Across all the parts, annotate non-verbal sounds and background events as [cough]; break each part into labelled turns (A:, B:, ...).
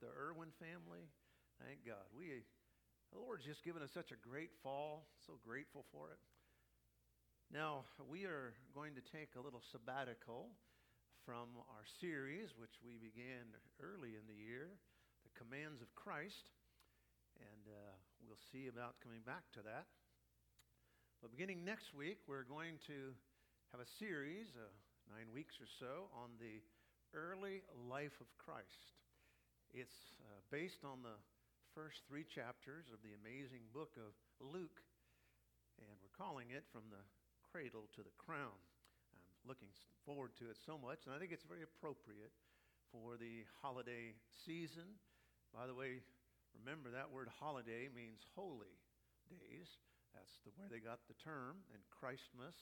A: The Irwin family. Thank God. We, the Lord's just given us such a great fall. So grateful for it. Now, we are going to take a little sabbatical from our series, which we began early in the year, The Commands of Christ. And uh, we'll see about coming back to that. But beginning next week, we're going to have a series, uh, nine weeks or so, on the early life of Christ. It's uh, based on the first three chapters of the amazing book of Luke, and we're calling it From the Cradle to the Crown. I'm looking forward to it so much, and I think it's very appropriate for the holiday season. By the way, remember that word holiday means holy days. That's the where they got the term, and Christmas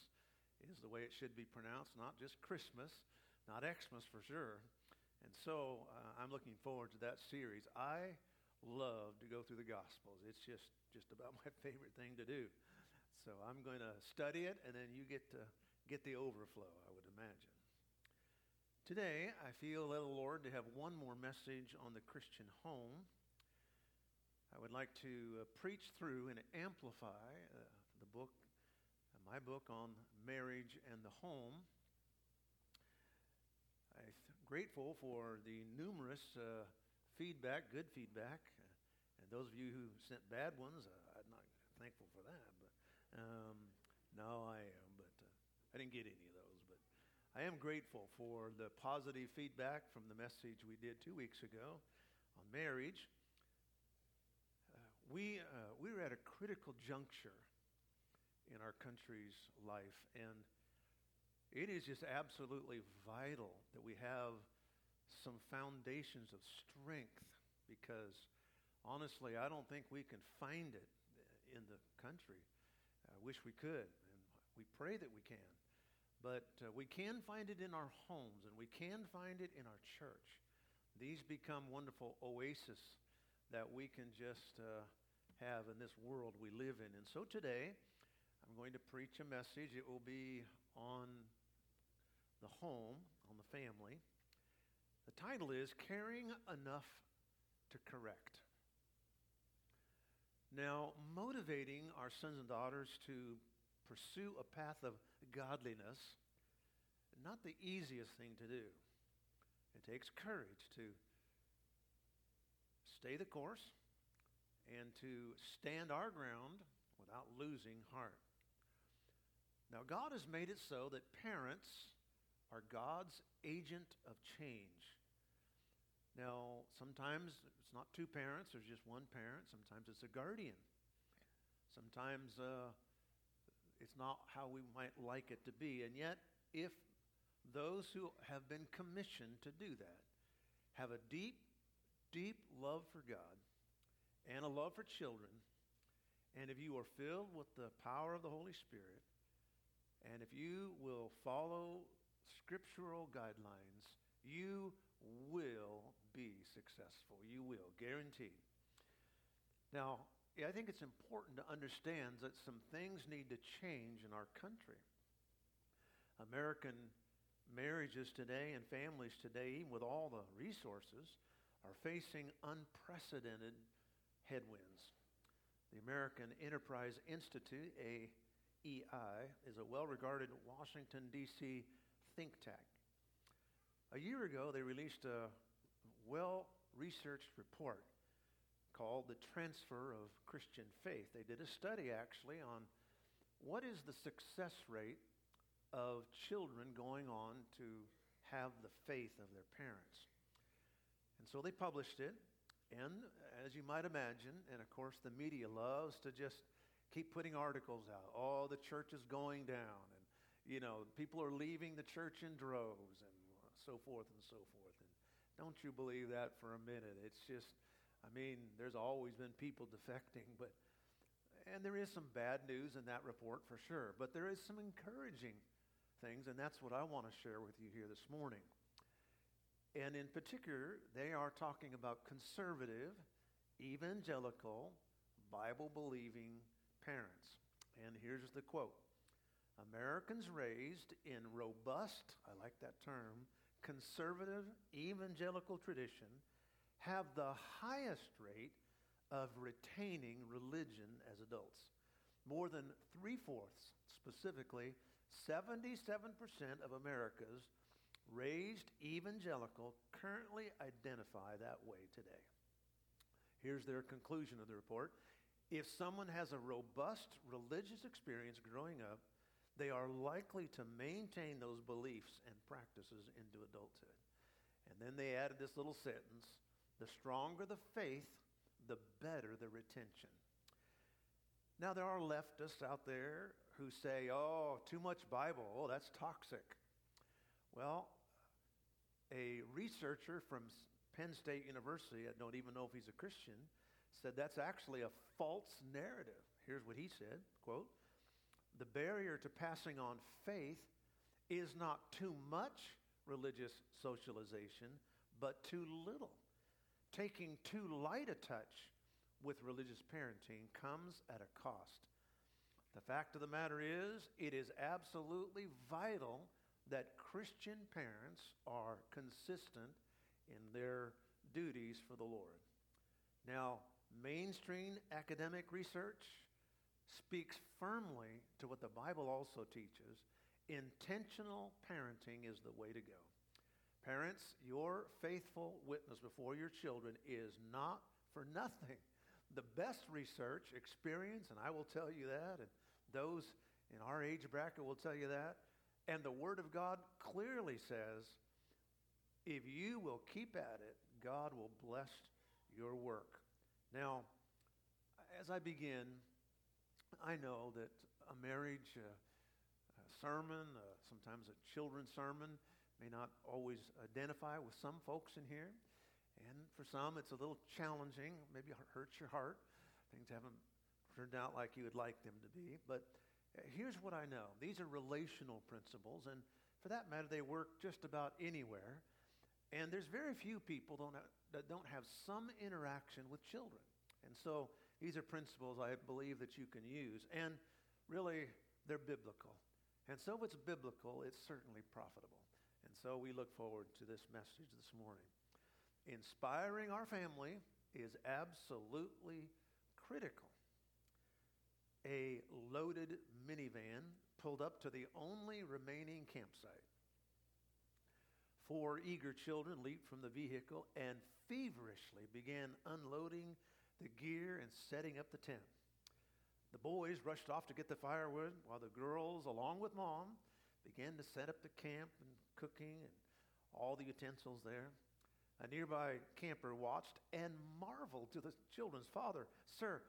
A: is the way it should be pronounced, not just Christmas, not Xmas for sure. And so uh, I'm looking forward to that series. I love to go through the Gospels. It's just, just about [laughs] my favorite thing to do. So I'm going to study it, and then you get to get the overflow, I would imagine. Today, I feel led the Lord to have one more message on the Christian home. I would like to uh, preach through and amplify uh, the book, my book on marriage and the home. Grateful for the numerous uh, feedback, good feedback, uh, and those of you who sent bad ones, uh, I'm not thankful for that. But um, no, I am, but uh, I didn't get any of those. But I am grateful for the positive feedback from the message we did two weeks ago on marriage we, uh, we were at a critical juncture in our country's life, and it is just absolutely vital that we have some foundations of strength because honestly, I don't think we can find it in the country. I wish we could, and we pray that we can. But uh, we can find it in our homes, and we can find it in our church. These become wonderful oases that we can just uh, have in this world we live in. And so today, I'm going to preach a message. It will be on the home, on the family. The title is Caring Enough to Correct. Now, motivating our sons and daughters to pursue a path of godliness, not the easiest thing to do. It takes courage to stay the course and to stand our ground without losing heart. Now, God has made it so that parents are God's agent of change. Now, sometimes it's not two parents, there's just one parent. Sometimes it's a guardian. Sometimes uh, it's not how we might like it to be. And yet, if those who have been commissioned to do that have a deep, deep love for God and a love for children, and if you are filled with the power of the Holy Spirit, and if you will follow scriptural guidelines, you will be successful. You will, guaranteed. Now, I think it's important to understand that some things need to change in our country. American marriages today and families today, even with all the resources, are facing unprecedented headwinds. The American Enterprise Institute, AEI, is a well regarded Washington, D.C. think tank. A year ago, they released a well researched report called The Transfer of Christian Faith. They did a study actually on what is the success rate of children going on to have the faith of their parents. And so they published it, and as you might imagine, and of course the media loves to just keep putting articles out. Oh, the church is going down. You know, people are leaving the church in droves and so forth and so forth. And don't you believe that for a minute. It's just, I mean, there's always been people [laughs] defecting, but, and there is some bad news in that report for sure, but there is some encouraging things, and that's what I want to share with you here this morning. And in particular, they are talking about conservative, evangelical, Bible believing parents. And here's the quote Americans raised in robust, I like that term, conservative evangelical tradition have the highest rate of retaining religion as adults. More than three fourths, specifically 77% of America's raised evangelical currently identify that way today. Here's their conclusion of the report. If someone has a robust religious experience growing up, they are likely to maintain those beliefs and practices into adulthood. And then they added this little sentence the stronger the faith, the better the retention. Now, there are leftists out there who say, oh, too much Bible, oh, that's toxic. Well, a researcher from Penn State University, I don't even know if he's a Christian, said that's actually a false narrative. Here's what he said, quote, the barrier to passing on faith is not too much religious socialization, but too little. Taking too light a touch with religious parenting comes at a cost. The fact of the matter is, it is absolutely vital that Christian parents are consistent in their duties for the Lord. Now, mainstream academic research speaks firmly to what the Bible also teaches. Intentional parenting is the way to go. Parents, your faithful witness before your children is not for nothing. The best research, experience, and I will tell you that, and those in our age bracket will tell you that, and the Word of God clearly says if you will keep at it, God will bless your work. Now, as I begin, I know that a marriage uh, a sermon, uh, sometimes a children's sermon, may not always identify with some folks in here. And for some, it's a little challenging, maybe it hurts your heart. Things haven't turned out like you would like them to be. But uh, here's what I know these are relational principles, and for that matter, they work just about anywhere. And there's very few people that don't have some interaction with children. And so these are principles I believe that you can use. And really, they're biblical. And so if it's biblical, it's certainly profitable. And so we look forward to this message this morning. Inspiring our family is absolutely critical. A loaded minivan pulled up to the only remaining campsite. Four eager children leaped from the vehicle and feverishly began unloading the gear and setting up the tent. The boys rushed off to get the firewood while the girls, along with mom, began to set up the camp and cooking and all the utensils there. A nearby camper watched and marveled to the children's father, Sir,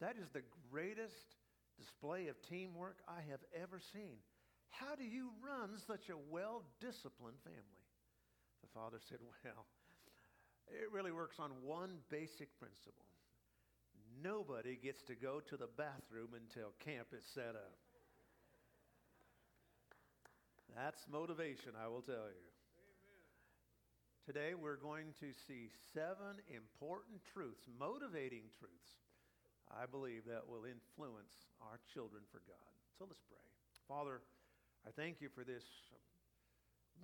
A: that is the greatest display of teamwork I have ever seen. How do you run such a well disciplined family? The father said, [laughs] Well, it really works on one basic principle nobody gets to go to the bathroom until camp is set up. That's motivation, I will tell you. Amen. Today we're going to see seven important truths, motivating truths, I believe that will influence our children for God. So let's pray. Father, I thank you for this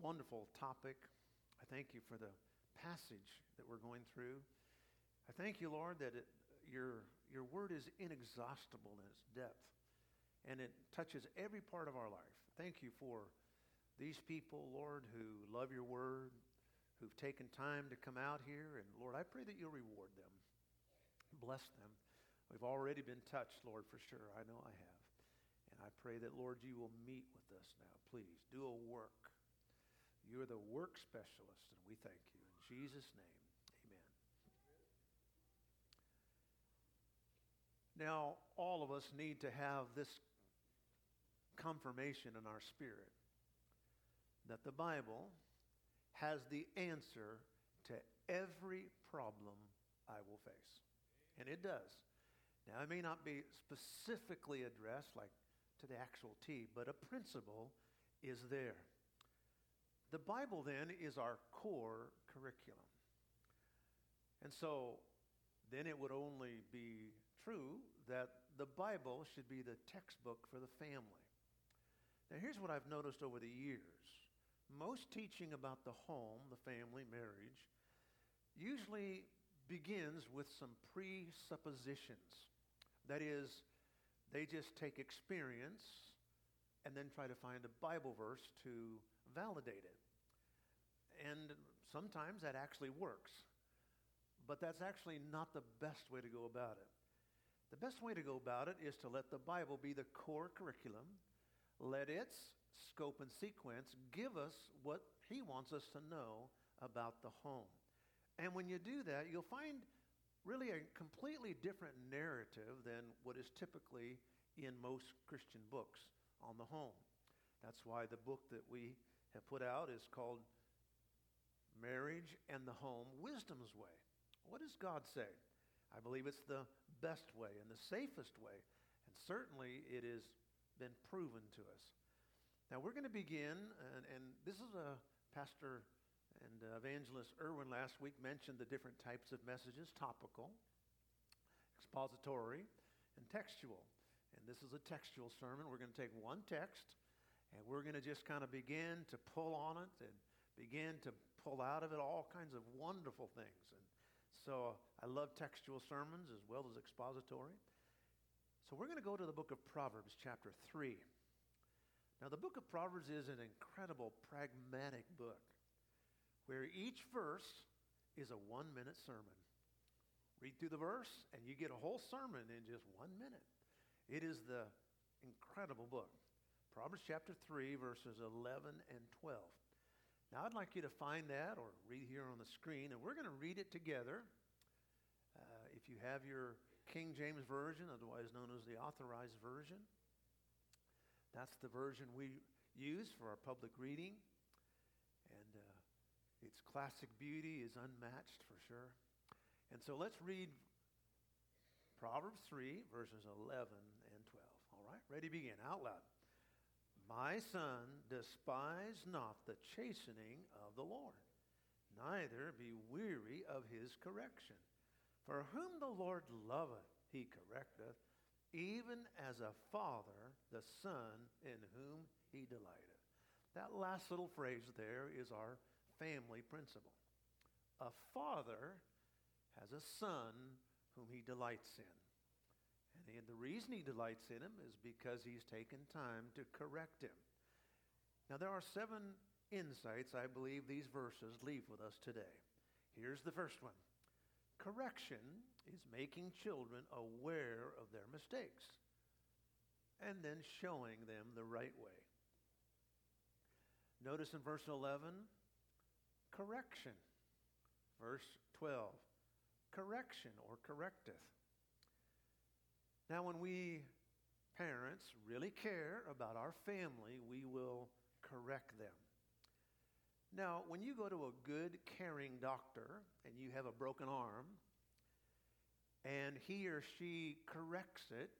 A: wonderful topic. I thank you for the passage that we're going through. I thank you, Lord, that it, your, your word is inexhaustible in its depth, and it touches every part of our life. Thank you for these people, Lord, who love your word, who've taken time to come out here. And Lord, I pray that you'll reward them. Bless them. We've already been touched, Lord, for sure. I know I have. And I pray that, Lord, you will meet with us now. Please do a work. You're the work specialist, and we thank you. In Jesus' name. Now, all of us need to have this confirmation in our spirit that the Bible has the answer to every problem I will face. And it does. Now, it may not be specifically addressed like to the actual T, but a principle is there. The Bible then is our core curriculum. And so then it would only be true that the Bible should be the textbook for the family. Now, here's what I've noticed over the years most teaching about the home, the family, marriage, usually begins with some presuppositions. That is, they just take experience and then try to find a Bible verse to validate it. And sometimes that actually works. But that's actually not the best way to go about it. The best way to go about it is to let the Bible be the core curriculum, let its scope and sequence give us what He wants us to know about the home. And when you do that, you'll find really a completely different narrative than what is typically in most Christian books on the home. That's why the book that we have put out is called Marriage and the Home Wisdom's Way. What does God say? I believe it's the best way and the safest way. And certainly it has been proven to us. Now we're going to begin, and, and this is a pastor and uh, evangelist Irwin last week mentioned the different types of messages topical, expository, and textual. And this is a textual sermon. We're going to take one text and we're going to just kind of begin to pull on it and begin to pull out of it all kinds of wonderful things. And so uh, I love textual sermons as well as expository. So we're going to go to the book of Proverbs, chapter 3. Now, the book of Proverbs is an incredible, pragmatic book where each verse is a one minute sermon. Read through the verse, and you get a whole sermon in just one minute. It is the incredible book. Proverbs chapter 3, verses 11 and 12. Now, I'd like you to find that or read here on the screen, and we're going to read it together. Uh, if you have your King James Version, otherwise known as the Authorized Version, that's the version we use for our public reading. And uh, its classic beauty is unmatched for sure. And so let's read Proverbs 3, verses 11 and 12. All right, ready, begin. Out loud. My son, despise not the chastening of the Lord, neither be weary of his correction. For whom the Lord loveth, he correcteth, even as a father the son in whom he delighteth. That last little phrase there is our family principle. A father has a son whom he delights in. And the reason he delights in him is because he's taken time to correct him. Now, there are seven insights I believe these verses leave with us today. Here's the first one Correction is making children aware of their mistakes and then showing them the right way. Notice in verse 11, correction. Verse 12, correction or correcteth. Now, when we parents really care about our family, we will correct them. Now, when you go to a good, caring doctor and you have a broken arm, and he or she corrects it,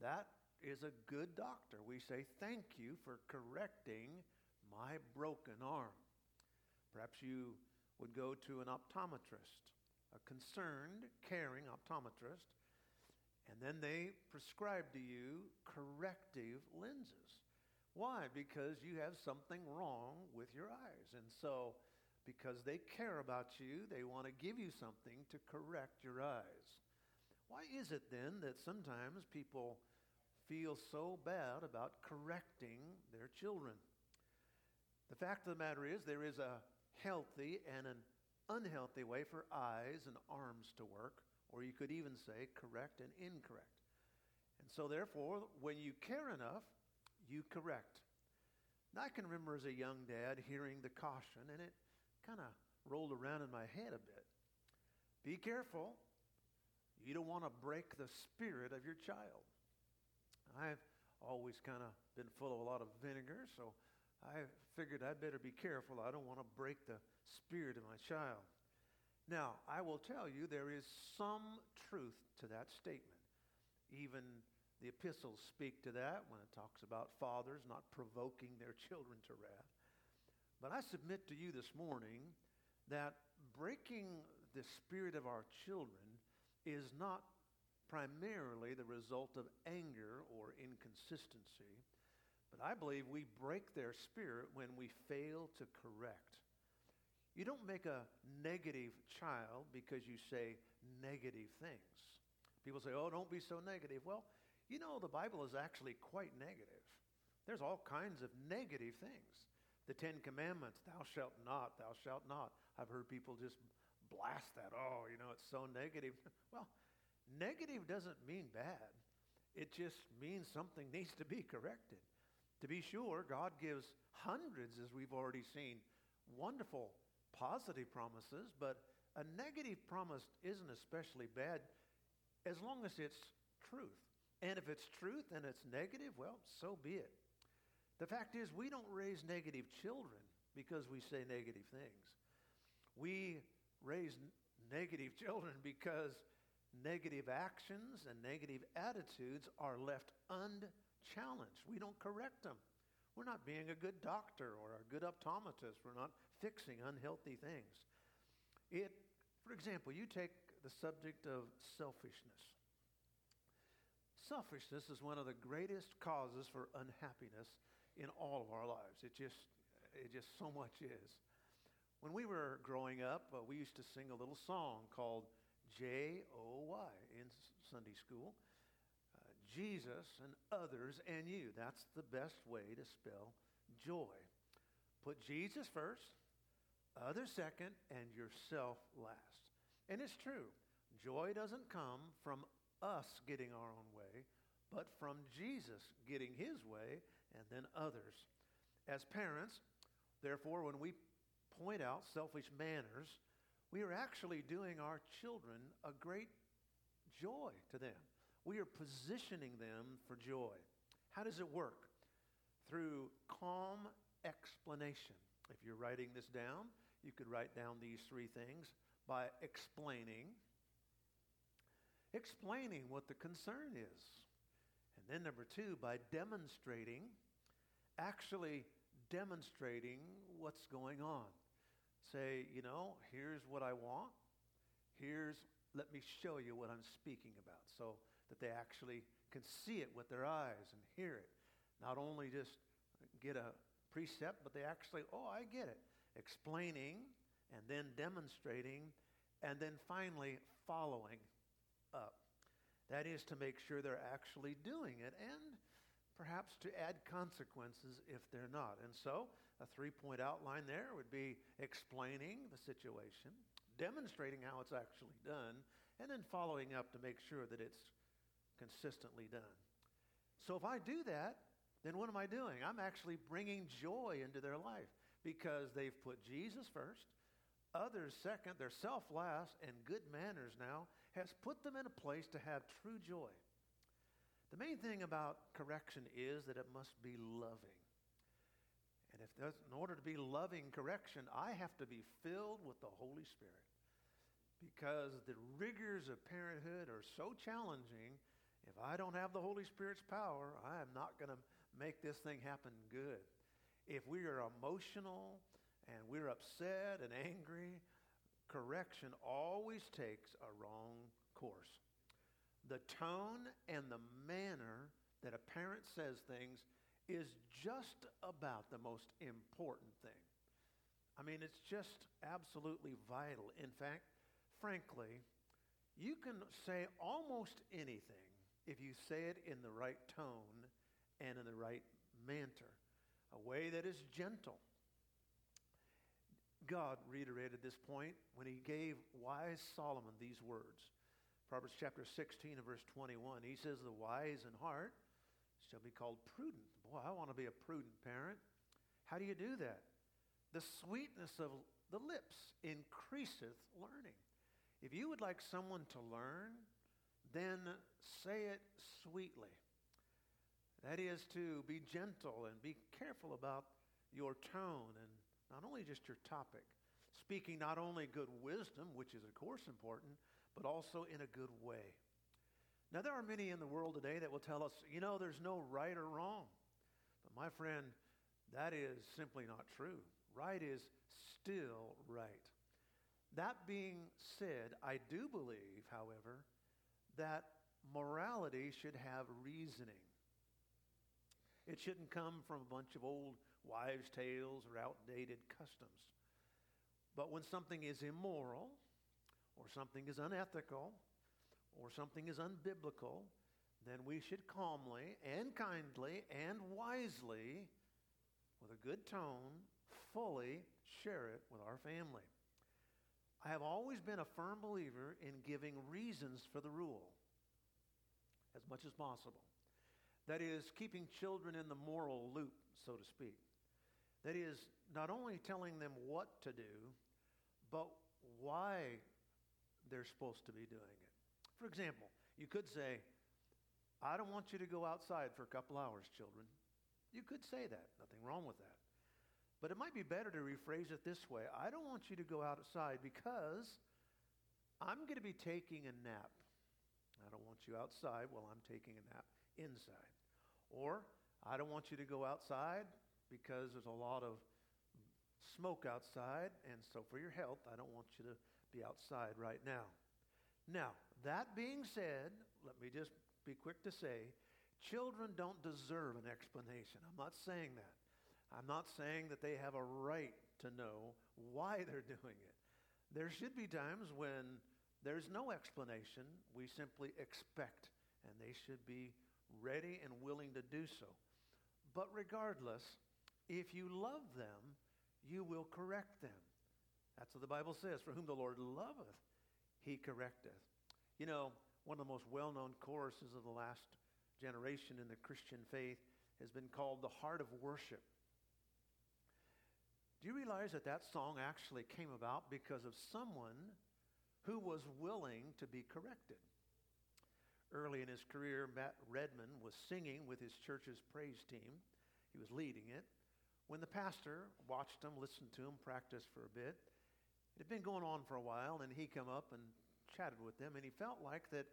A: that is a good doctor. We say, Thank you for correcting my broken arm. Perhaps you would go to an optometrist, a concerned, caring optometrist, and then they prescribe to you corrective lenses. Why? Because you have something wrong with your eyes. And so, because they care about you, they want to give you something to correct your eyes. Why is it then that sometimes people feel so bad about correcting their children? The fact of the matter is, there is a healthy and an unhealthy way for eyes and arms to work, or you could even say correct and incorrect. And so, therefore, when you care enough, you correct. Now, I can remember as a young dad hearing the caution, and it kind of rolled around in my head a bit. Be careful. You don't want to break the spirit of your child. I've always kind of been full of a lot of vinegar, so I figured I'd better be careful. I don't want to break the spirit of my child. Now, I will tell you there is some truth to that statement. Even the epistles speak to that when it talks about fathers not provoking their [laughs] children to wrath. But I submit to you this morning that breaking the spirit of our children is not primarily the result of anger or inconsistency, but I believe we break their spirit when we fail to correct. You don't make a negative child because you say negative things. People say, oh, don't be so negative. Well, you know, the Bible is actually quite negative. There's all kinds of negative things. The Ten Commandments, thou shalt not, thou shalt not. I've heard people just blast that. Oh, you know, it's so negative. [laughs] well, negative doesn't mean bad, it just means something needs to be corrected. To be sure, God gives hundreds, as we've already seen, wonderful positive promises, but a negative promise isn't especially bad as long as it's truth. And if it's truth and it's negative, well, so be it. The fact is, we don't raise negative children because we say negative things. We raise n- negative [laughs] children because negative actions and negative attitudes are left unchallenged. We don't correct them. We're not being a good doctor or a good optometrist. We're not fixing unhealthy things. It, for example, you take the subject of selfishness. Selfishness is one of the greatest causes for unhappiness in all of our lives. It just, it just so much is. When we were growing up, uh, we used to sing a little song called J O Y in Sunday school. Jesus and others and you. That's the best way to spell joy. Put Jesus first, others second, and yourself last. And it's true. Joy doesn't come from us getting our own way, but from Jesus getting his way and then others. As parents, therefore, when we point out selfish manners, we are actually doing our children a great joy to them. We are positioning them for joy. How does it work? Through calm explanation. If you're writing this down, you could write down these three things by explaining, explaining what the concern is. And then, number two, by demonstrating, actually demonstrating what's going on. Say, you know, here's what I want. Here's, let me show you what I'm speaking about so that they actually can see it with their eyes and hear it. Not only just get a precept, but they actually, oh, I get it explaining and then demonstrating and then finally following up. That is to make sure they're actually doing it and perhaps to add consequences if they're not. And so, a three point outline there would be explaining the situation, demonstrating how it's actually done, and then following up to make sure that it's consistently done. So, if I do that, then what am I doing? I'm actually bringing joy into their life because they've put Jesus first, others second, their self last, and good manners now has put them in a place to have true joy. The main thing about correction is that it must be loving. And if in order to be loving correction, I have to be filled with the Holy Spirit. Because the rigors of parenthood are so challenging, if I don't have the Holy Spirit's power, I am not going to make this thing happen good. If we are emotional and we're upset and angry, correction always takes a wrong course. The tone and the manner that a parent says things is just about the most important thing. I mean, it's just absolutely vital. In fact, frankly, you can say almost anything if you say it in the right tone and in the right manner a way that is gentle. God reiterated this point when he gave wise Solomon these words. Proverbs chapter 16 and verse 21. He says, The wise in heart shall be called prudent. Boy, I want to be a prudent parent. How do you do that? The sweetness of the lips increaseth learning. If you would like someone to learn, then say it sweetly. That is to be gentle and be careful about your tone and not only just your topic, speaking not only good wisdom, which is of course important, but also in a good way. Now, there are many in the world today that will tell us, you know, there's no right or wrong. But my friend, that is simply not true. Right is still right. That being said, I do believe, however, that morality should have reasoning. It shouldn't come from a bunch of old wives' tales or outdated customs. But when something is immoral, or something is unethical, or something is unbiblical, then we should calmly and kindly and wisely, with a good tone, fully share it with our family. I have always been a firm believer in giving reasons for the rule as much as possible. That is, keeping children in the moral loop, so to speak. That is, not only telling them what to do, but why they're supposed to be doing it. For example, you could say, I don't want you to go outside for a couple hours, children. You could say that. Nothing wrong with that. But it might be better to rephrase it this way I don't want you to go outside because I'm going to be taking a nap. I don't want you outside while I'm taking a nap inside. Or, I don't want you to go outside because there's a lot of smoke outside, and so for your health, I don't want you to be outside right now. Now, that being said, let me just be quick to say children don't deserve an explanation. I'm not saying that. I'm not saying that they have a right to know why they're [laughs] doing it. There should be times when there's no explanation. We simply expect, and they should be ready and willing to do so. But regardless, if you love them, you will correct them. That's what the Bible says. For whom the Lord loveth, he correcteth. You know, one of the most well known choruses of the last generation in the Christian faith has been called the Heart of Worship. Do you realize that that song actually came about because of someone who was willing to be corrected? Early in his career, Matt Redman was singing with his church's praise team. He was leading it. When the pastor watched him, listened to him, practiced for a bit, it had been going on for a while, and he come up and chatted with them, and he felt like that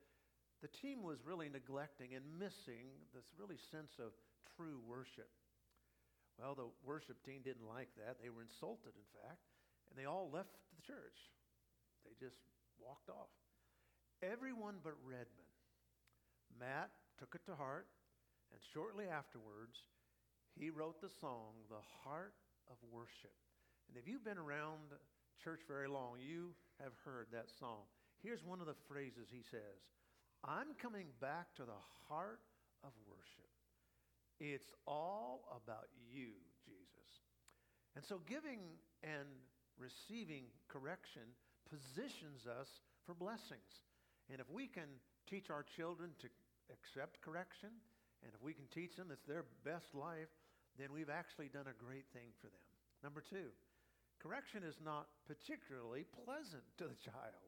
A: the team was really neglecting and missing this really sense of true worship. Well, the worship team didn't like that. They were insulted, in fact, and they all left the church. They just walked off. Everyone but Redman Matt took it to heart, and shortly afterwards, he wrote the song, The Heart of Worship. And if you've been around church very long, you have heard that song. Here's one of the phrases he says I'm coming back to the heart of worship. It's all about you, Jesus. And so giving and receiving correction positions us for blessings. And if we can teach our children to accept correction, and if we can teach them it's their best life, then we've actually done a great thing for them. Number two, correction is not particularly pleasant to the [laughs] child.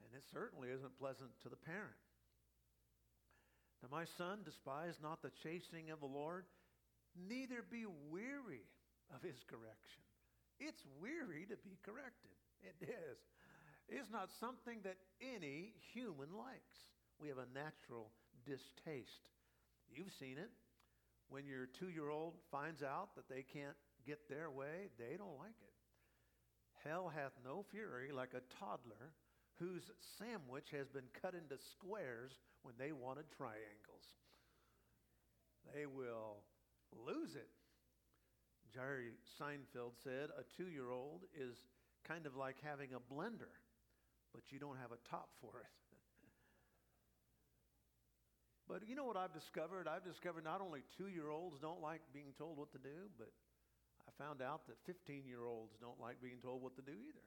A: And it certainly isn't pleasant to the parent. Now, my son, despise not the chastening of the Lord, neither be weary of his correction. It's weary to be corrected. It is. It's not something that any human likes we have a natural distaste. You've seen it. When your two year old finds out that they can't get their way, they don't like it. Hell hath no fury like a toddler whose sandwich has been cut into squares when they wanted triangles. They will lose it. Jerry Seinfeld said a two year old is kind of like having a blender, but you don't have a top for it. [laughs] But you know what I've discovered? I've discovered not only two year olds don't like being told what to do, but I found out that 15 year olds don't like being told what to do either.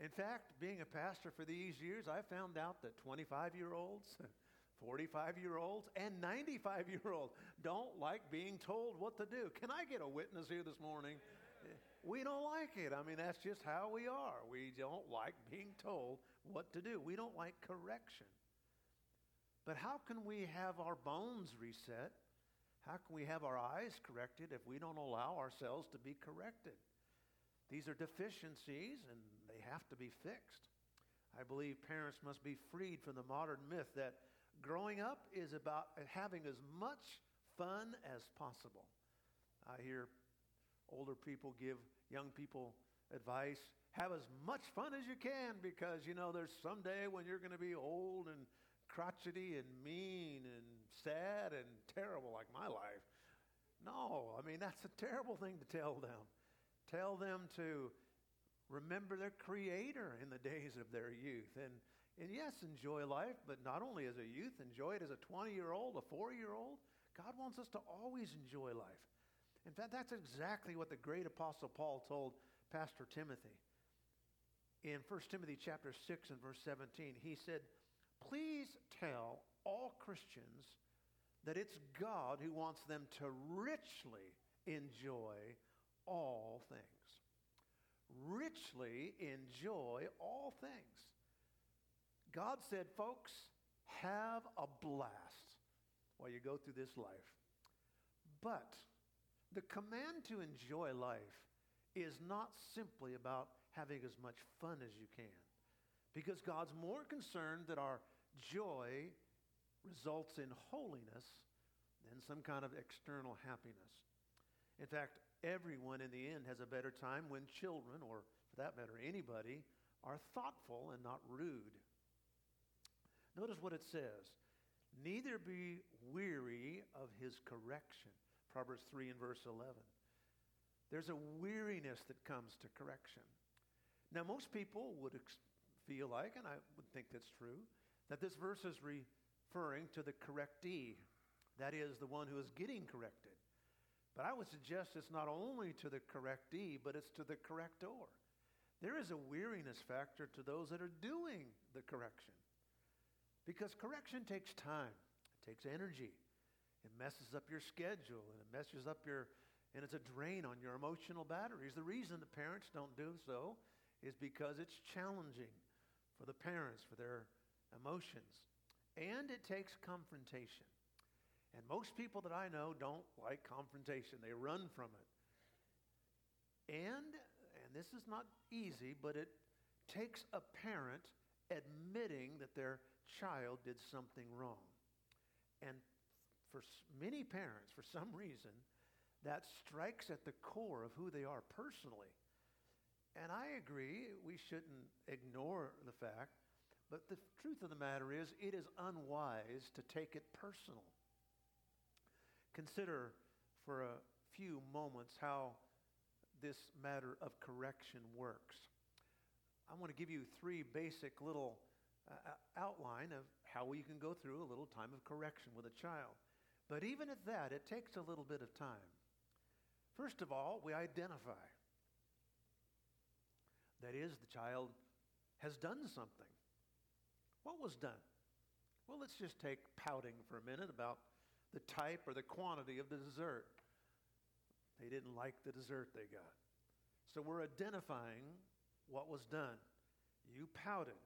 A: In fact, being a pastor for these years, I found out that 25 year olds, [laughs] 45 year olds, and 95 year olds don't like being told what to do. Can I get a witness here this morning? We don't like it. I mean, that's just how we are. We don't like being told what to do, we don't like correction. But how can we have our bones reset? How can we have our eyes corrected if we don't allow ourselves to be corrected? These are deficiencies and have to be fixed. I believe parents must be freed from the modern myth that growing up is about having as much fun as possible. I hear older people give young people advice have as much fun as you can because you know there's someday when you're going to be old and crotchety and mean and sad and terrible like my life. No, I mean, that's a terrible thing to tell them. Tell them to remember their Creator in the days of their youth. And, and yes, enjoy life, but not only as a youth, enjoy it as a 20 year old, a four year old. God wants us to always enjoy life. In fact, that's exactly what the great apostle Paul told Pastor Timothy. In 1 Timothy chapter 6 and verse 17, he said, Please tell all Christians that it's God who wants them to richly enjoy all things. Richly enjoy all things. God said, folks, have a blast while you go through this life. But the command to enjoy life is not simply about having as much fun as you can. Because God's more concerned that our joy results in holiness than some kind of external happiness. In fact, everyone in the end has a better time when children, or for that matter, anybody, are thoughtful and not rude. Notice what it says Neither be weary of his correction. Proverbs 3 and verse 11. There's a weariness that comes to correction. Now, most people would ex- feel like, and I would think that's true, that this verse is referring to the correctee, that is, the one who is getting corrected. But I would suggest it's not only to the correctee, but it's to the corrector. There is a weariness factor to those that are doing the correction. Because correction takes time, it takes energy, it messes up your schedule, and it messes up your, and it's a drain on your emotional batteries. The reason the parents don't do so is because it's challenging for the parents, for their emotions. And it takes confrontation. And most people that I know don't like confrontation, they run from it. And, and this is not easy, but it takes a parent admitting that their child did something wrong. And for many parents, for some reason, that strikes at the core of who they are personally. And I agree, we shouldn't ignore the fact, but the truth of the matter is, it is unwise to take it personal. Consider for a few moments how this matter of correction works. I want to give you three basic little uh, outline of how we can go through a little time of correction with a child. But even at that, it takes a little bit of time. First of all, we identify. That is, the child has done something. What was done? Well, let's just take pouting for a minute about the type or the quantity of the dessert. They didn't like the dessert they got. So we're identifying what was done. You pouted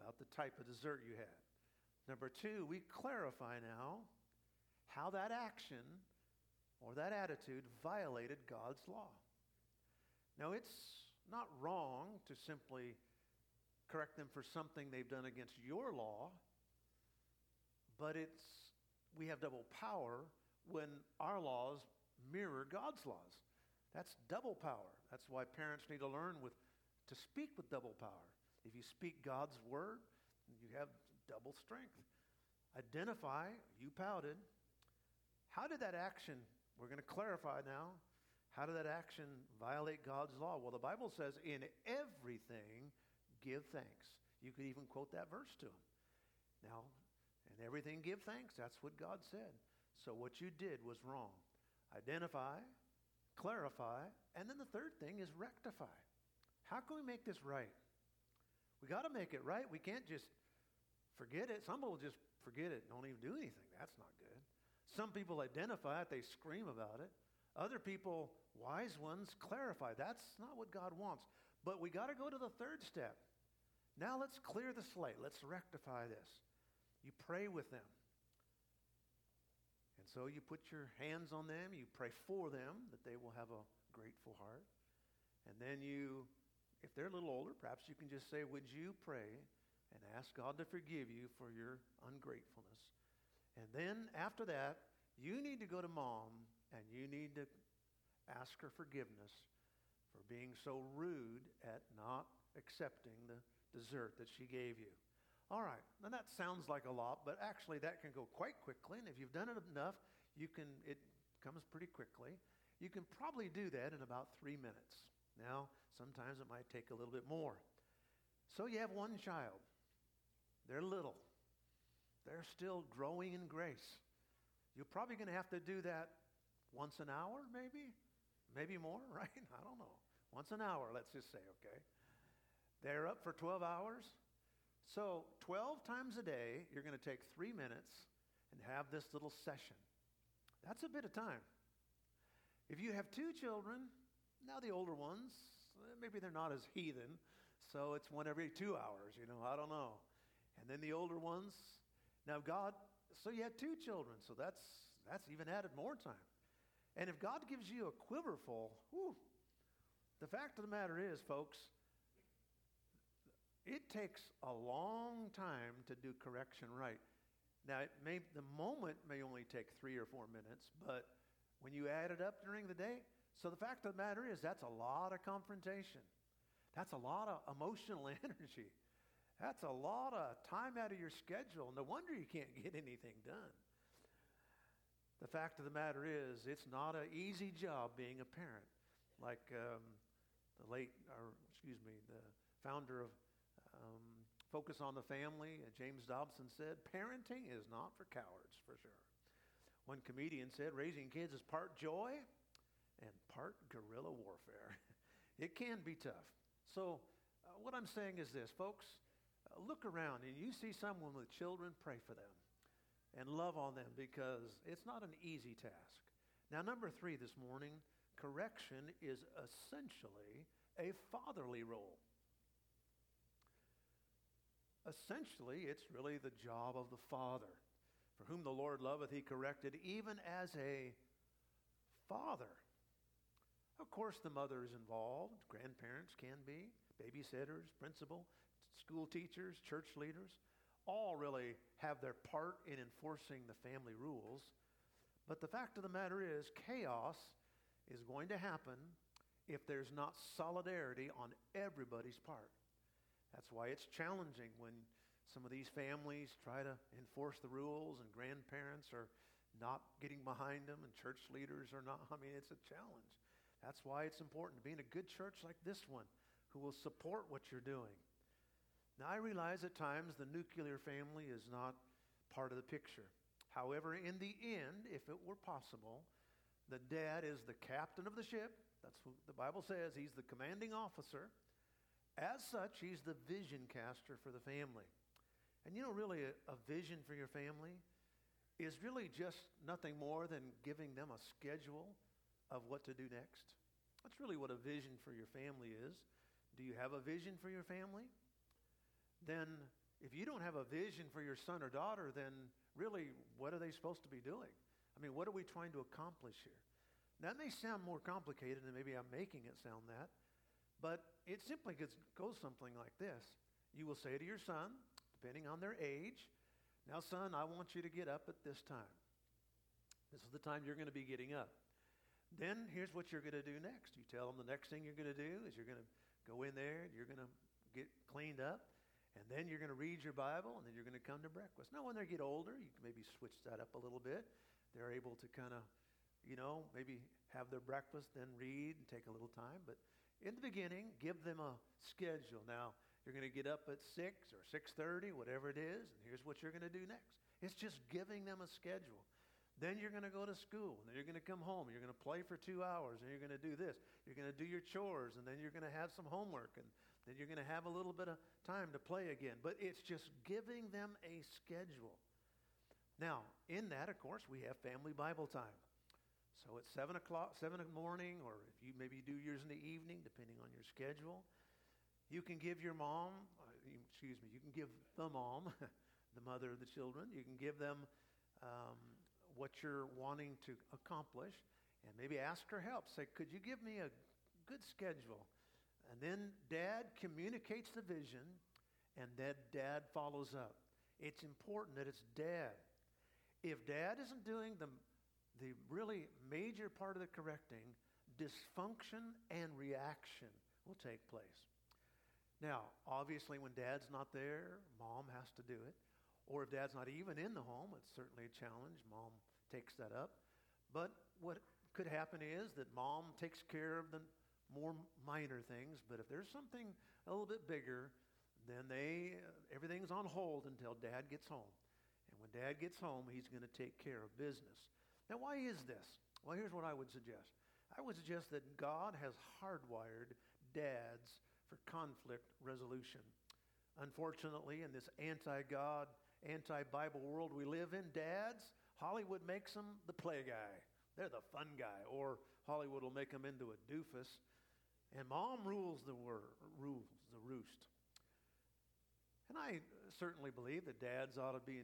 A: about the type of dessert you had. Number two, we clarify now how that action or that attitude violated God's law. Now, it's not wrong to simply correct them for something they've done against your law, but it's we have double power when our laws mirror God's laws. That's double power. That's why parents need to learn with to speak with double power. If you speak God's word, you have double strength. Identify, you pouted. How did that action, we're going to clarify now, how did that action violate God's law? Well, the Bible says, in everything, give thanks. You could even quote that verse to him. Now, in everything, give thanks. That's what God said. So what you did was wrong. Identify, clarify, and then the third thing is rectify. How can we make this right? We got to make it right. We can't just forget it. Some people just forget it and don't even do anything. That's not good. Some people identify it, they scream about it. Other people Wise ones clarify. That's not what God wants. But we got to go to the third step. Now let's clear the slate. Let's rectify this. You pray with them. And so you put your hands on them, you pray for them that they will have a grateful heart. And then you, if they're a little older, perhaps you can just say, Would you pray and ask God to forgive you for your ungratefulness? And then after that, you need to go to mom and you need to ask her forgiveness for being so rude at not accepting the dessert that she gave you. All right, now that sounds like a lot, but actually that can go quite quickly. And if you've done it enough, you can, it comes pretty quickly. You can probably do that in about three minutes. Now, sometimes it might take a little bit more. So you have one child. They're little. They're still growing in grace. You're probably going to have to do that once an hour, maybe? Maybe more, [laughs] right? I don't know. Once an hour, let's just say, okay? They're up for 12 hours. So 12 times a day, you're going to take three minutes and have this little session. That's a bit of time. If you have two children, now the older ones, maybe they're not as heathen, so it's one every two hours, you know, I don't know. And then the older ones, now God, so you had two children, so that's, that's even added more time. And if God gives you a quiverful, whew, the fact of the matter is, folks, it takes a long time to do correction right. Now, it may, the moment may only take three or four minutes, but when you add it up during the day, so the fact of the matter is that's a lot of confrontation. That's a lot of emotional [laughs] energy. That's a lot of time out of your schedule. No wonder you can't get anything done. The fact of the matter is, it's not an easy job being a parent. Like um, the late, or excuse me, the founder of um, Focus on the Family, James Dobson said, parenting is not for cowards, for sure. One comedian said, raising kids is part joy and part guerrilla warfare. [laughs] it can be tough. So, uh, what I'm saying is this, folks, uh, look around and you see someone with children, pray for them and love on them because it's not an easy task. Now, number three this morning, correction is essentially a fatherly role. Essentially, it's really the job of the Father. For whom the Lord loveth, he corrected, even as a father. Of course, the mother is involved. Grandparents can be, babysitters, principal, school teachers, church leaders. All really have their part in enforcing the family rules. But the fact of the matter is, chaos is going to happen if there's not solidarity on everybody's part. That's why it's challenging when some of these families try to enforce the rules and grandparents are not getting behind them and church leaders are not. [laughs] I mean, it's a challenge. That's why it's important to be in a good church like this one who will support what you're doing. Now, I realize at times the nuclear family is not part of the picture. However, in the end, if it were possible, the dad is the captain of the ship. That's what the Bible says. He's the commanding officer. As such, he's the vision caster for the family. And you know, really, a, a, vision for your family is really just nothing more than giving them a schedule of what to do next. That's really what a vision for your family is. Do you have a vision for your family? Then, if you don't have a vision for your son or daughter, then really, what are they supposed to be doing? I mean, what are we trying to accomplish here? That may sound more complicated than maybe I'm making it sound that. But it simply goes something like this. You will say to your son, depending on their age, Now, son, I want you to get up at this time. This is the time you're going to be getting up. Then here's what you're going to do next. You tell them the next thing you're going to do is you're going to go in there, and you're going to get cleaned up, and then you're going to read your Bible, and then you're going to come to breakfast. Now, when they get older, you can maybe switch that up a little bit. They're able to kind of, you know, maybe have their breakfast, then read and take a little time. But in the beginning, give them a schedule. Now, you're going to get up at 6 or 6.30, whatever it is, and here's what you're going to do next. It's just giving them a schedule. Then you're going to go to school, and then you're going to come home, you're going to play for two hours, and you're going to do this. You're going to do your chores, and then you're going to have some homework, and then you're going to have a little bit of time to play again. But it's just giving them a schedule. Now, in that, of course, we have family Bible time. So at 7 o'clock, 7 in the morning, or if you maybe do yours in the evening, depending on your schedule, you can give your mom, uh, excuse me, you can give the mom [laughs] the mother of the children. You can give them um, what you're wanting to accomplish and maybe ask her help. Say, could you give me a good schedule? And then dad communicates the vision and then dad follows up. It's important that it's dad. If dad isn't doing the, the really major part of the correcting, dysfunction and reaction will take place. Now, obviously, when dad's not there, mom has to do it. Or if dad's not even in the home, it's certainly a challenge. Mom takes that up. But what could happen is that mom takes care of the more minor things. But if there's something a little bit bigger, then they uh, everything's on hold until dad gets home. And when dad gets home, he's going to take care of business. Now, why is this? Well, here's what I would suggest. I would suggest that God has hardwired dads for conflict resolution. Unfortunately, in this anti God, anti Bible world we live in, dads, Hollywood makes them the play guy. They're the fun guy. Or Hollywood will make them into a doofus. And mom rules the word, rules the roost. And I certainly believe that dads ought to be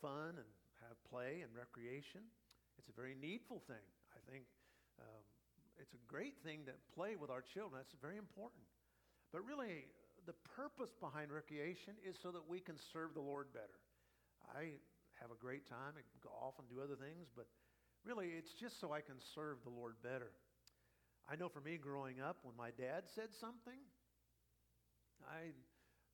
A: fun and have play and recreation. It's a very needful thing. I think um, it's a great thing to play with our children. That's very important. But really, the purpose behind recreation is so that we can serve the Lord better. I have a great time and golf and do other things, but really, it's just so I can serve the Lord better. I know for me growing up, when my dad said something, I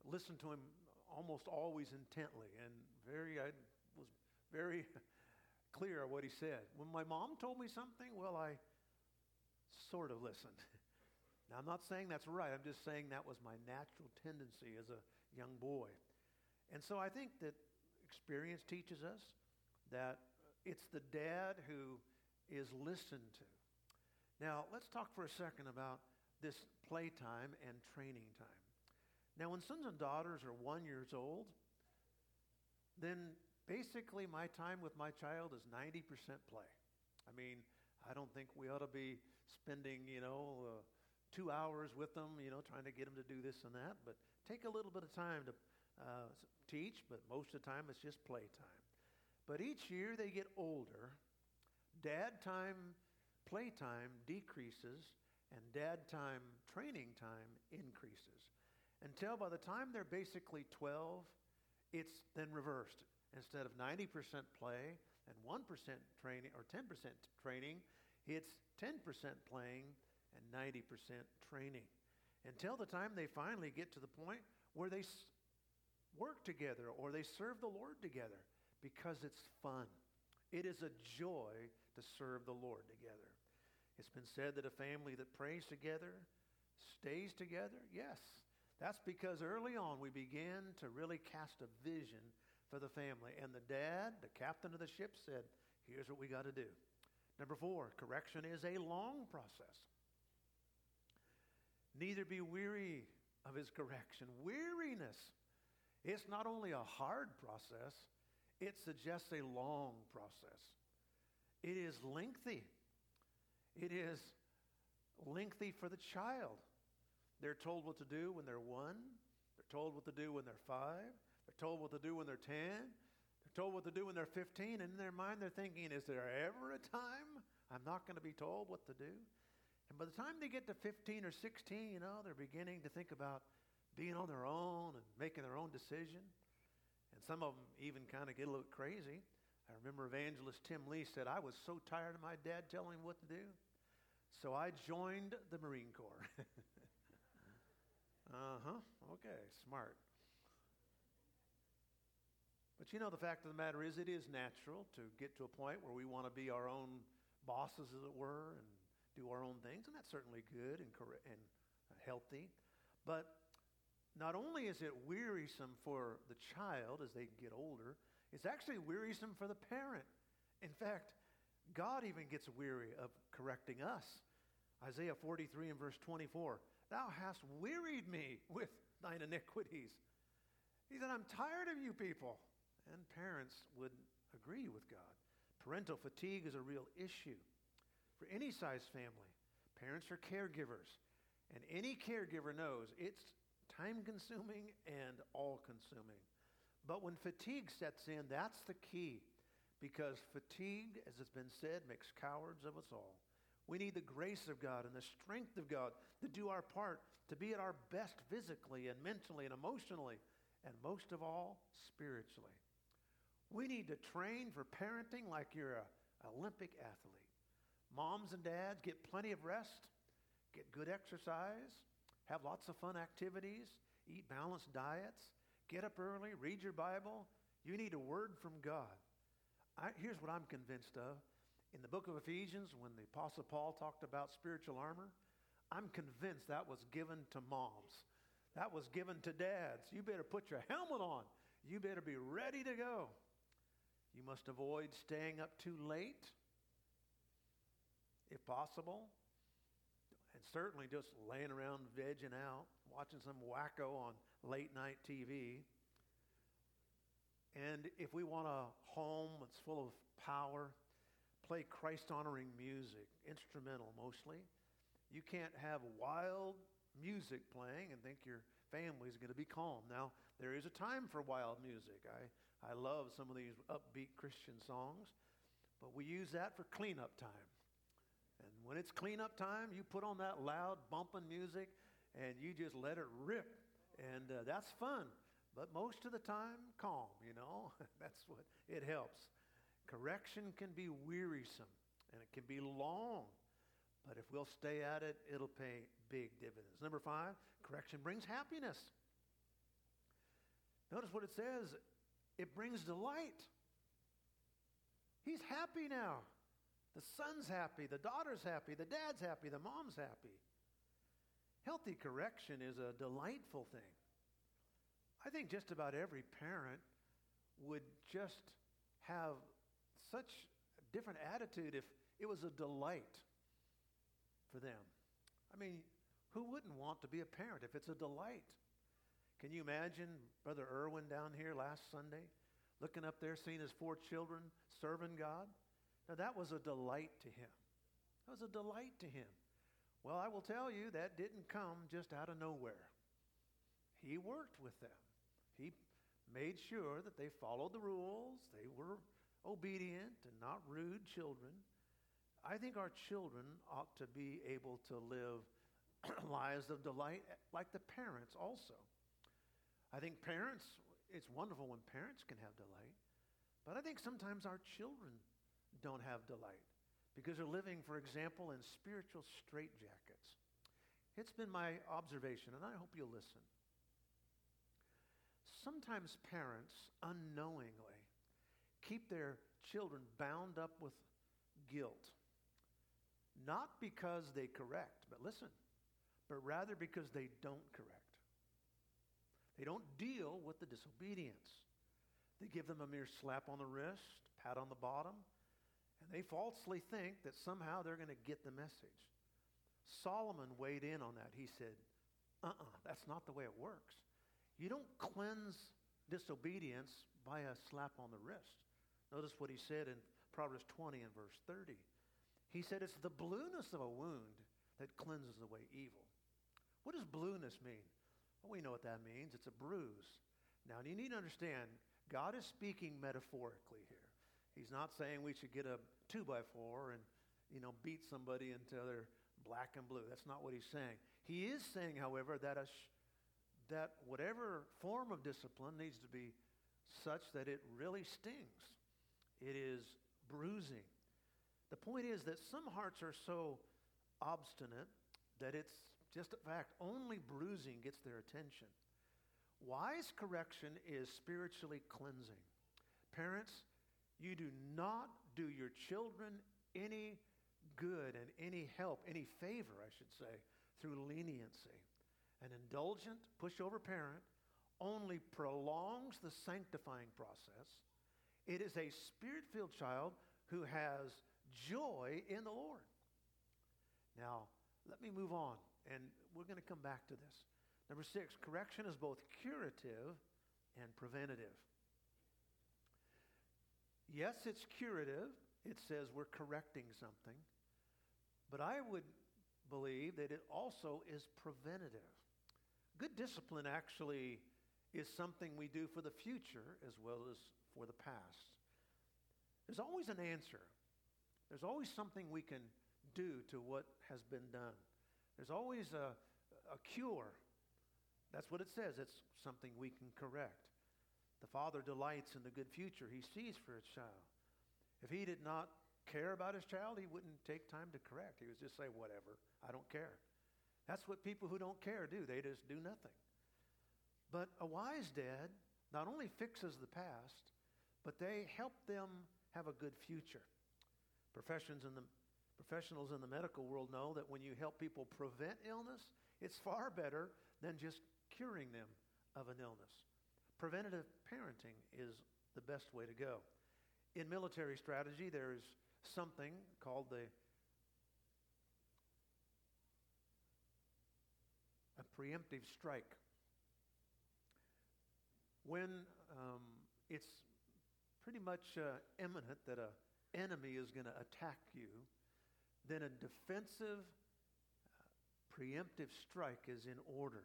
A: listened to him almost always intently and very, I was very [laughs] clear what he said. When my mom told me something, well, I sort of listened. [laughs] Now, I'm not saying that's right. I'm just saying that was my natural tendency as a young boy. And so I think that experience teaches us that it's the dad who is listened to. Now, let's talk for a second about this playtime and training time. Now, when sons and daughters are one years old, then basically my time with my child is 90% play. I mean, I don't think we ought to be spending, you know, uh, two hours with them, you know, trying to get them to do this and that. But take a little bit of time to uh, teach, but most of the time it's just play time. But each year they get older, dad time, play time decreases, and dad time, training time increases. Until by the time they're basically 12, it's then reversed. Instead of 90% play and 1% training or 10% training, it's 10% playing and 90% training until the time they finally get to the point where they work together or they serve the Lord together because it's fun. It is a joy to serve the Lord together. It's been said that a family that prays together stays together. Yes, that's because early on we began to really cast a vision for the family. And the dad, the captain of the ship, said, Here's what we got to do. Number four, correction is a long process. Neither be weary of his correction. Weariness. It's not only a hard process, it suggests a long process. It is lengthy. It is lengthy for the child. They're told what to do when they're one. They're told what to do when they're five. They're told what to do when they're 10. They're told what to do when they're 15. And in their mind, they're thinking, is there ever a time I'm not going to be told what to do? And by the time they get to 15 or 16, you know, they're beginning to think about being on their own and making their own decision. And some of them even kind of get a little crazy. I remember evangelist Tim Lee said, I was so tired of my dad telling me what to do, so I joined the Marine Corps. [laughs] uh huh. Okay, smart. But you know, the fact of the matter is, it is natural to get to a point where we want to be our own bosses, as it were, and do our own things, and that's certainly good and, and healthy. But not only is it wearisome for the child as they get older, it's actually wearisome for the parent. In fact, God even gets weary of correcting us. Isaiah 43 and verse 24 Thou hast wearied me with thine iniquities. He said, I'm tired of you people. And parents would agree with God. Parental fatigue is a real issue for any size family. Parents are caregivers, and any caregiver knows it's time consuming and all consuming. But when fatigue sets in, that's the key. Because fatigue, as it's been said, makes cowards of us all. We need the grace of God and the strength of God to do our part, to be at our best physically and mentally and emotionally, and most of all, spiritually. We need to train for parenting like you're an Olympic athlete. Moms and dads get plenty of rest, get good exercise, have lots of fun activities, eat balanced diets, get up early, read your Bible. You need a word from God. I, here's what I'm convinced of. In the book of Ephesians, when the Apostle Paul talked about spiritual armor, I'm convinced that was given to moms. That was given to dads. You better put your helmet on. You better be ready to go. You must avoid staying up too late, if possible. And certainly just laying around vegging out, watching some wacko on late night TV. And if we want a home that's full of power, play Christ honoring music, instrumental mostly. You can't have wild music playing and think your family is going to be calm. Now, there is a time for wild music. I, I love some of these upbeat Christian songs, but we use that for cleanup time. And when it's cleanup time, you put on that loud, bumping music and you just let it rip. And uh, that's fun. But most of the time, calm, you know? [laughs] that's what it helps. Correction can be wearisome and it can be long, but if we'll stay at it, it'll pay big dividends. Number five, correction brings happiness. Notice what it says it brings delight. He's happy now. The son's happy, the daughter's happy, the dad's happy, the mom's happy. Healthy correction is a delightful thing. I think just about every parent would just have such a different attitude if it was a delight for them. I mean, who wouldn't want to be a parent if it's a delight? Can you imagine Brother Irwin down here last Sunday, looking up there, seeing his four children serving God? Now, that was a delight to him. That was a delight to him. Well, I will tell you, that didn't come just out of nowhere. He worked with them. He made sure that they followed the rules, they were obedient and not rude children. I think our children ought to be able to live [clears throat] lives of delight like the parents also. I think parents, it's wonderful when parents can have delight, but I think sometimes our children don't have delight because they're living, for example, in spiritual straitjackets. It's been my observation, and I hope you'll listen. Sometimes parents unknowingly keep their children bound up with guilt. Not because they correct, but listen, but rather because they don't correct. They don't deal with the disobedience. They give them a mere slap on the wrist, pat on the bottom, and they falsely think that somehow they're going to get the message. Solomon weighed in on that. He said, uh uh-uh, uh, that's not the way it works. You don't cleanse disobedience by a slap on the wrist. Notice what he said in Proverbs 20 and verse 30. He said, It's the blueness of a wound that cleanses away evil. What does blueness mean? Well, we know what that means. It's a bruise. Now, you need to understand, God is speaking metaphorically here. He's not saying we should get a two by four and, you know, beat somebody until they're black and blue. That's not what he's saying. He is saying, however, that, a that whatever form of discipline needs to be such that it really stings. It is bruising. The point is that some hearts are so obstinate that it's just a fact. Only bruising gets their attention. Wise correction is spiritually cleansing. Parents, you do not do your children any good and any help, any favor, I should say, through leniency. An indulgent, pushover parent only prolongs the sanctifying process it is a spirit filled child who has joy in the Lord. Now, let me move on, and we're going to come back to this. Number six, correction is both curative and preventative. Yes, it's curative. It says we're correcting something. But I would believe that it also is preventative. Good discipline actually is something we do for the future as well as for the past. There's always an answer. There's always something we can do to what has been done. There's always a, a cure. That's what it says. It's something we can correct. The father delights in the good future he sees for his child. If he did not care about his child, he wouldn't take time to correct. He would just say, whatever, I don't care. That's what people who don't care do. They just do nothing. But a wise dad not only fixes the past, but they help them have a good future. Professions in the, professionals in the medical world know that when you help people prevent illness, it's far better than just curing them of an illness. Preventative parenting is the best way to go. In military strategy, there is something called the a preemptive strike. When um, it's pretty much uh, imminent that an enemy is going to attack you, then a defensive uh, preemptive strike is in order.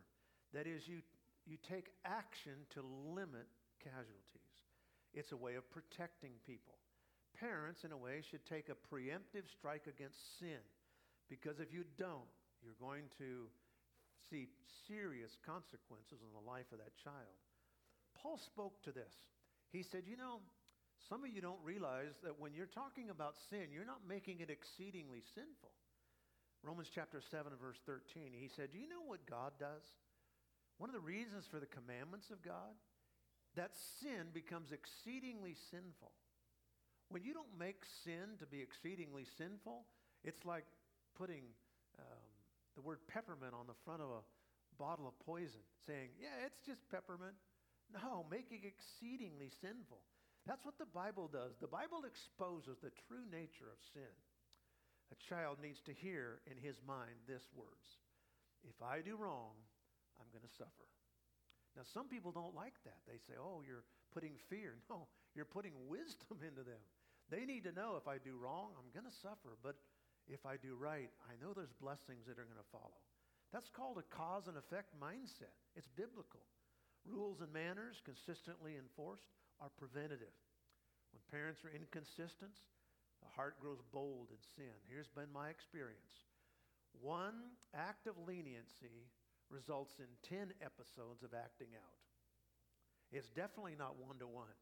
A: That is, you, you take action to limit casualties. It's a way of protecting people. Parents, in a way, should take a preemptive strike against sin because if you don't, you're going to see serious consequences in the life of that child. Paul spoke to this. He said, You know, some of you don't realize that when you're talking about sin, you're not making it exceedingly sinful. Romans chapter 7 verse 13, he said, Do you know what God does? One of the reasons for the commandments of God, that sin becomes exceedingly sinful. When you don't make sin to be exceedingly sinful, it's like putting um, the word peppermint on the front of a bottle of poison, saying, Yeah, it's just peppermint. No, making exceedingly sinful. That's what the Bible does. The Bible exposes the true nature of sin. A child needs to hear in his mind this words If I do wrong, I'm going to suffer. Now, some people don't like that. They say, Oh, you're putting fear. [laughs] No, you're putting wisdom into them. They need to know if I do wrong, I'm going to suffer. But if I do right, I know there's blessings that are going to follow. That's called a cause and effect mindset. It's biblical. Rules and manners consistently enforced are preventative. When parents are inconsistent, the heart grows bold in sin. Here's been my experience. One act of leniency results in 10 episodes of acting out. It's definitely not one to one.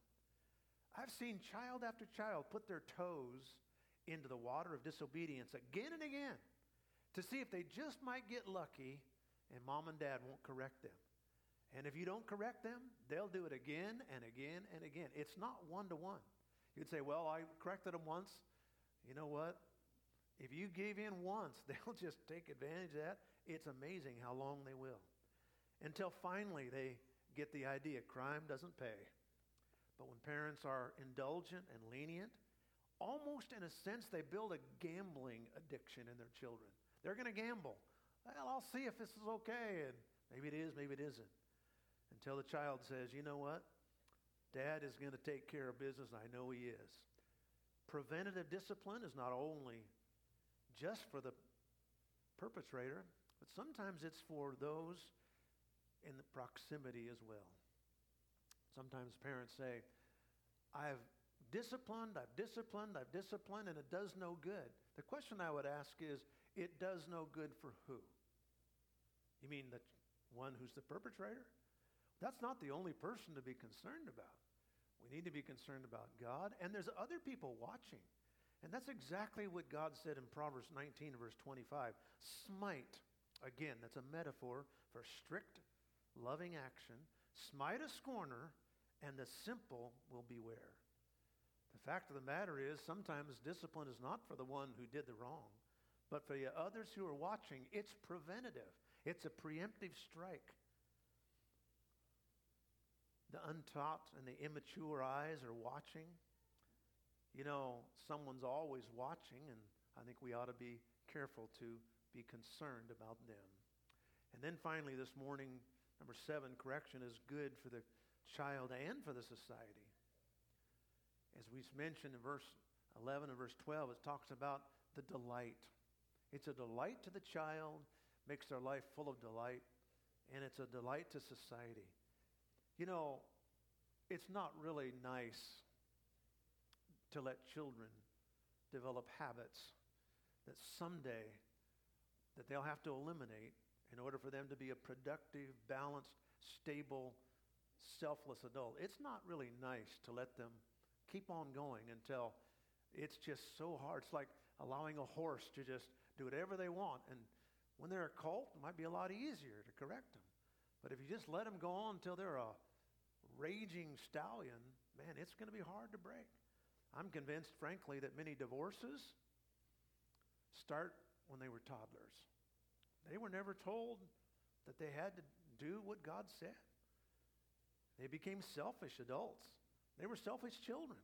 A: I've seen child after child put their toes into the water of disobedience again and again to see if they just might get lucky and mom and dad won't correct them. And if you don't correct them, they'll do it again and again and again. It's not one to one. You'd say, Well, I corrected them once. You know what? If you gave in [laughs] once, they'll just take advantage of that. It's amazing how long they will. Until finally they get the idea crime doesn't pay. But when parents are indulgent and lenient, almost in a sense, they build a gambling addiction in their children. They're going to gamble. Well, I'll see if this is okay. And maybe it is, maybe it isn't. Until the child says, you know what? Dad is going to take care of business, and I know he is. Preventative discipline is not only just for the perpetrator, but sometimes it's for those in the proximity as well. Sometimes parents say, I've disciplined, I've disciplined, I've disciplined, and it does no good. The question I would ask is, it does no good for who? You mean the one who's the perpetrator? That's not the only person to be concerned about. We need to be concerned about God, and there's other people watching. And that's exactly what God said in Proverbs 19, verse 25. Smite, again, that's a metaphor for strict, loving action. Smite a scorner, and the simple will beware. The fact of the matter is, sometimes discipline is not for the one who did the wrong, but for the others who are watching. It's preventative, it's a preemptive strike. The untaught and the immature eyes are watching. You know, someone's always watching, and I think we ought to be careful to be concerned about them. And then finally, this morning, number seven, correction is good for the child and for the society. As we mentioned in verse 11 and verse 12, it talks about the delight. It's a delight to the child, makes their life full of delight, and it's a delight to society. You know, it's not really nice to let children develop habits that someday that they'll have to eliminate in order for them to be a productive, balanced, stable, selfless adult. It's not really nice to let them keep on going until it's just so hard. It's like allowing a horse to just do whatever they want. And when they're a colt, it might be a lot easier to correct them. But if you just let them go on until they're a raging stallion, man, it's going to be hard to break. I'm convinced, frankly, that many divorces start when they were toddlers. They were never told that they had to do what God said. They became selfish adults. They were selfish children.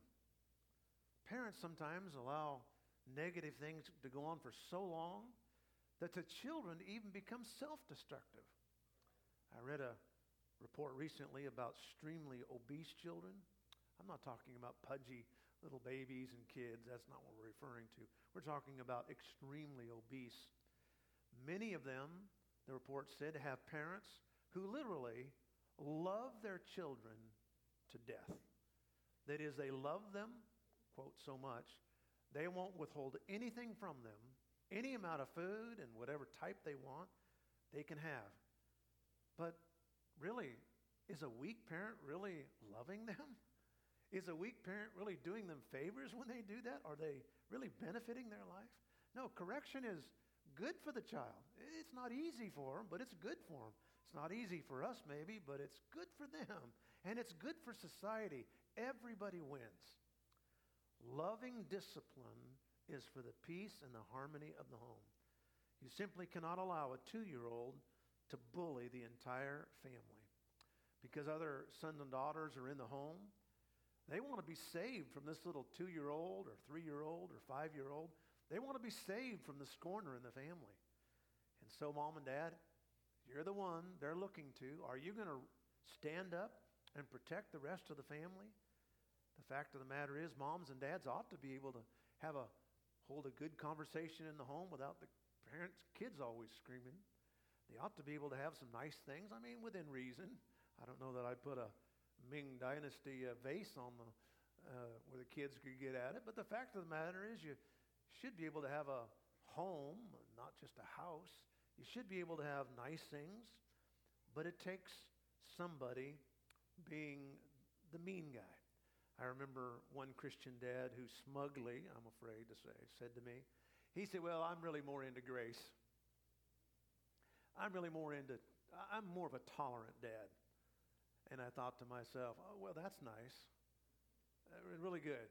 A: Parents sometimes allow negative things to go on for so long that the children even become self destructive. I read a report recently about extremely obese children. I'm not talking about pudgy little babies and kids. That's not what we're referring to. We're talking about extremely obese. Many of them, the report said, have parents who literally love their children to death. That is, they love them, quote, so much, they won't withhold anything from them, any amount of food and whatever type they want, they can have. But really, is a weak parent really loving them? [laughs] Is a weak parent really doing them favors when they do that? Are they really benefiting their life? No, correction is good for the child. It's not easy for them, but it's good for them. It's not easy for us, maybe, but it's good for them. And it's good for society. Everybody wins. Loving discipline is for the peace and the harmony of the home. You simply cannot allow a two year old to bully the entire family because other sons and daughters are in the home they want to be saved from this little two year old or three year old or five year old. They want to be saved from the scorner in the family. And so, mom and dad, you're the one they're looking to. Are you going to stand up and protect the rest of the family? The fact of the matter is, moms and dads ought to be able to have a hold a good conversation in the home without the parents, kids always screaming. They ought to be able to have some nice things. I mean, within reason. I don't know that I'd put a Ming Dynasty uh, vase on the uh, where the kids could get at it. But the fact of the matter is, you should be able to have a home, not just a house. You should be able to have nice things, but it takes somebody being the mean guy. I remember one Christian dad who smugly, I'm afraid to say, said to me, he said, Well, I'm really more into grace. I'm really more into, I'm more of a tolerant dad. And I thought to myself, oh, well, that's nice. Uh, really good.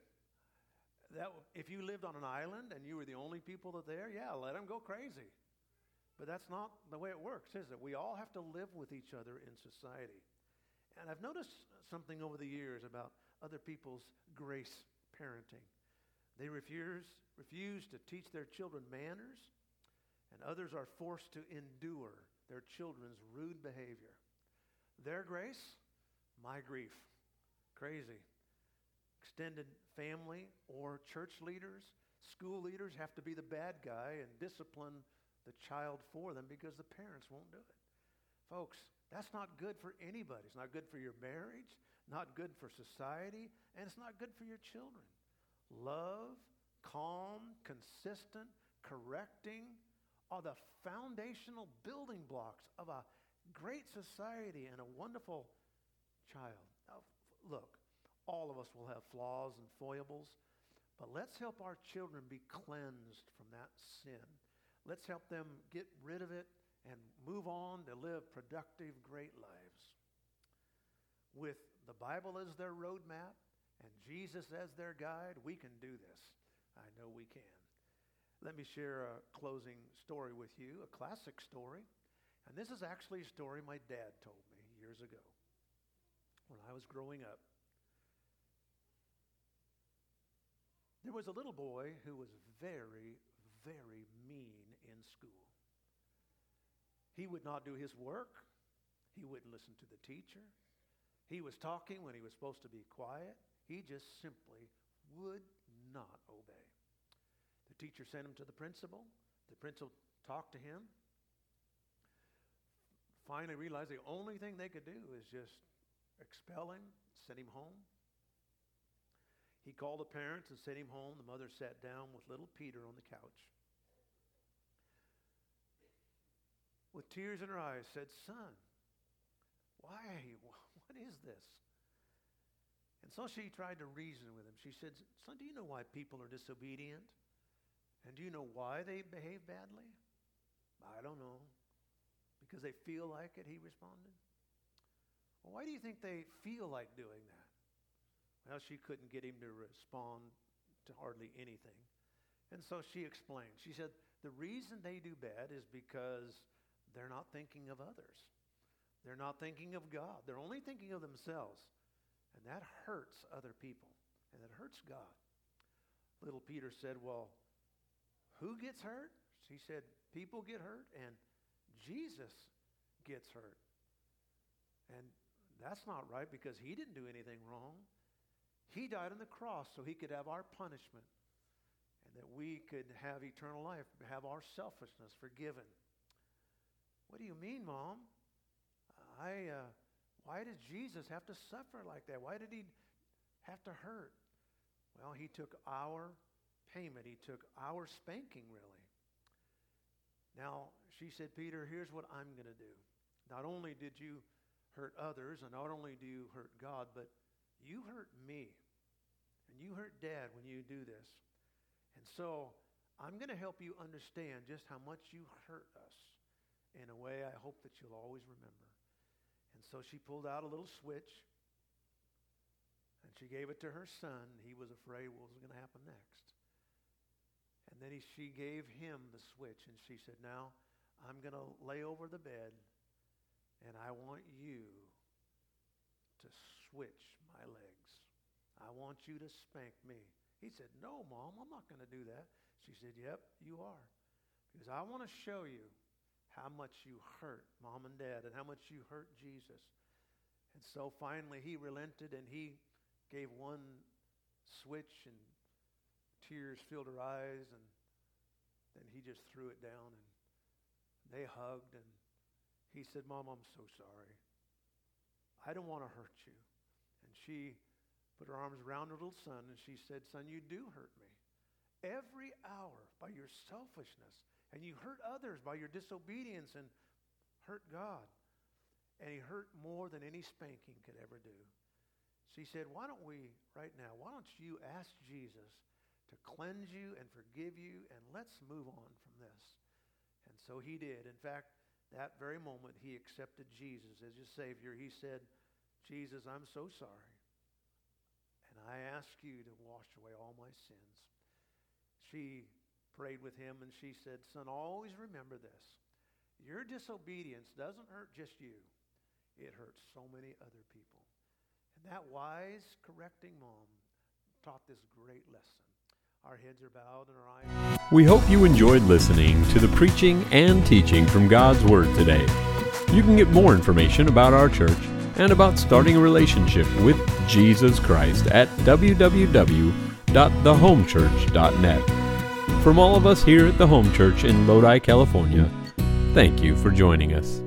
A: That, if you lived on an island and you were the only people that there, yeah, let them go crazy. But that's not the way it works, is it? We all have to live with each other in society. And I've noticed something over the years about other people's grace parenting. They refuse, refuse to teach their children manners, and others are forced to endure their children's rude behavior. Their grace my grief. Crazy. Extended family or church leaders, school leaders have to be the bad guy and discipline the child for them because the parents won't do it. Folks, that's not good for anybody. It's not good for your marriage, not good for society, and it's not good for your children. Love, calm, consistent, correcting are the foundational building blocks of a great society and a wonderful child. Now, look, all of us will have flaws and foibles, but let's help our children be cleansed from that sin. Let's help them get rid of it and move on to live productive, great lives. With the Bible as their roadmap and Jesus as their guide, we can do this. I know we can. Let me share a closing story with you, a classic story. And this is actually a story my dad told me years ago when I was growing up. There was a little boy who was very, very mean in school. He would not do his work. He wouldn't listen to the teacher. He was talking when he was supposed to be quiet. He just simply would not obey. Teacher sent him to the principal. The principal talked to him. Finally realized the only thing they could do is just expel him, send him home. He called the parents and sent him home. The mother sat down with little Peter on the couch. With tears in her eyes, said, Son, why? What is this? And so she tried to reason with him. She said, Son, do you know why people are disobedient? And do you know why they behave badly? I don't know. Because they feel like it, he responded. Well, why do you think they feel like doing that? Well, she couldn't get him to respond to hardly anything. And so she explained. She said, The reason they do bad is because they're not thinking of others. They're not thinking of God. They're only thinking of themselves. And that hurts other people. And it hurts God. Little Peter said, Well, who gets hurt? She said, People get hurt and Jesus gets hurt. And that's not right because he didn't do anything wrong. He died on the cross so he could have our punishment and that we could have eternal life, have our selfishness forgiven. What do you mean, Mom? I, uh, why did Jesus have to suffer like that? Why did he have to hurt? Well, he took our payment. He took our spanking, really. Now, she said, Peter, here's what I'm going to do. Not only did you hurt others, and not only do you hurt God, but you hurt me. And you hurt dad when you do this. And so I'm going to help you understand just how much you hurt us in a way I hope that you'll always remember. And so she pulled out a little switch and she gave it to her son. He was afraid what was going to happen next. And then he, she gave him the switch and she said, Now I'm going to lay over the bed and I want you to switch my legs. I want you to spank me. He said, No, Mom, I'm not going to do that. She said, Yep, you are. Because I want to show you how much you hurt Mom and Dad and how much you hurt Jesus. And so finally he relented and he gave one switch and tears filled her eyes and then he just threw it down and they hugged and he said, Mom, I'm so sorry. I don't want to hurt you. And she put her arms around her little son and she said, Son, you do hurt me. Every hour by your selfishness. And you hurt others by your disobedience and hurt God. And he hurt more than any spanking could ever do. She said, Why don't we, right now, why don't you ask Jesus to cleanse you and forgive you and let's move on from this? And so he did. In fact, that very moment he accepted Jesus as his Savior. He said, Jesus, I'm so sorry. And I ask you to wash away all my sins. She prayed with him and she said, Son, always remember this. Your disobedience doesn't hurt just you, it hurts so many other people. And that wise, correcting mom taught this great lesson.
B: We hope you enjoyed listening to the preaching and teaching from God's Word today. You can get more information about our church and about starting a relationship with Jesus Christ at www.thehomechurch.net. From all of us here at the Home Church in Lodi, California, thank you for joining us.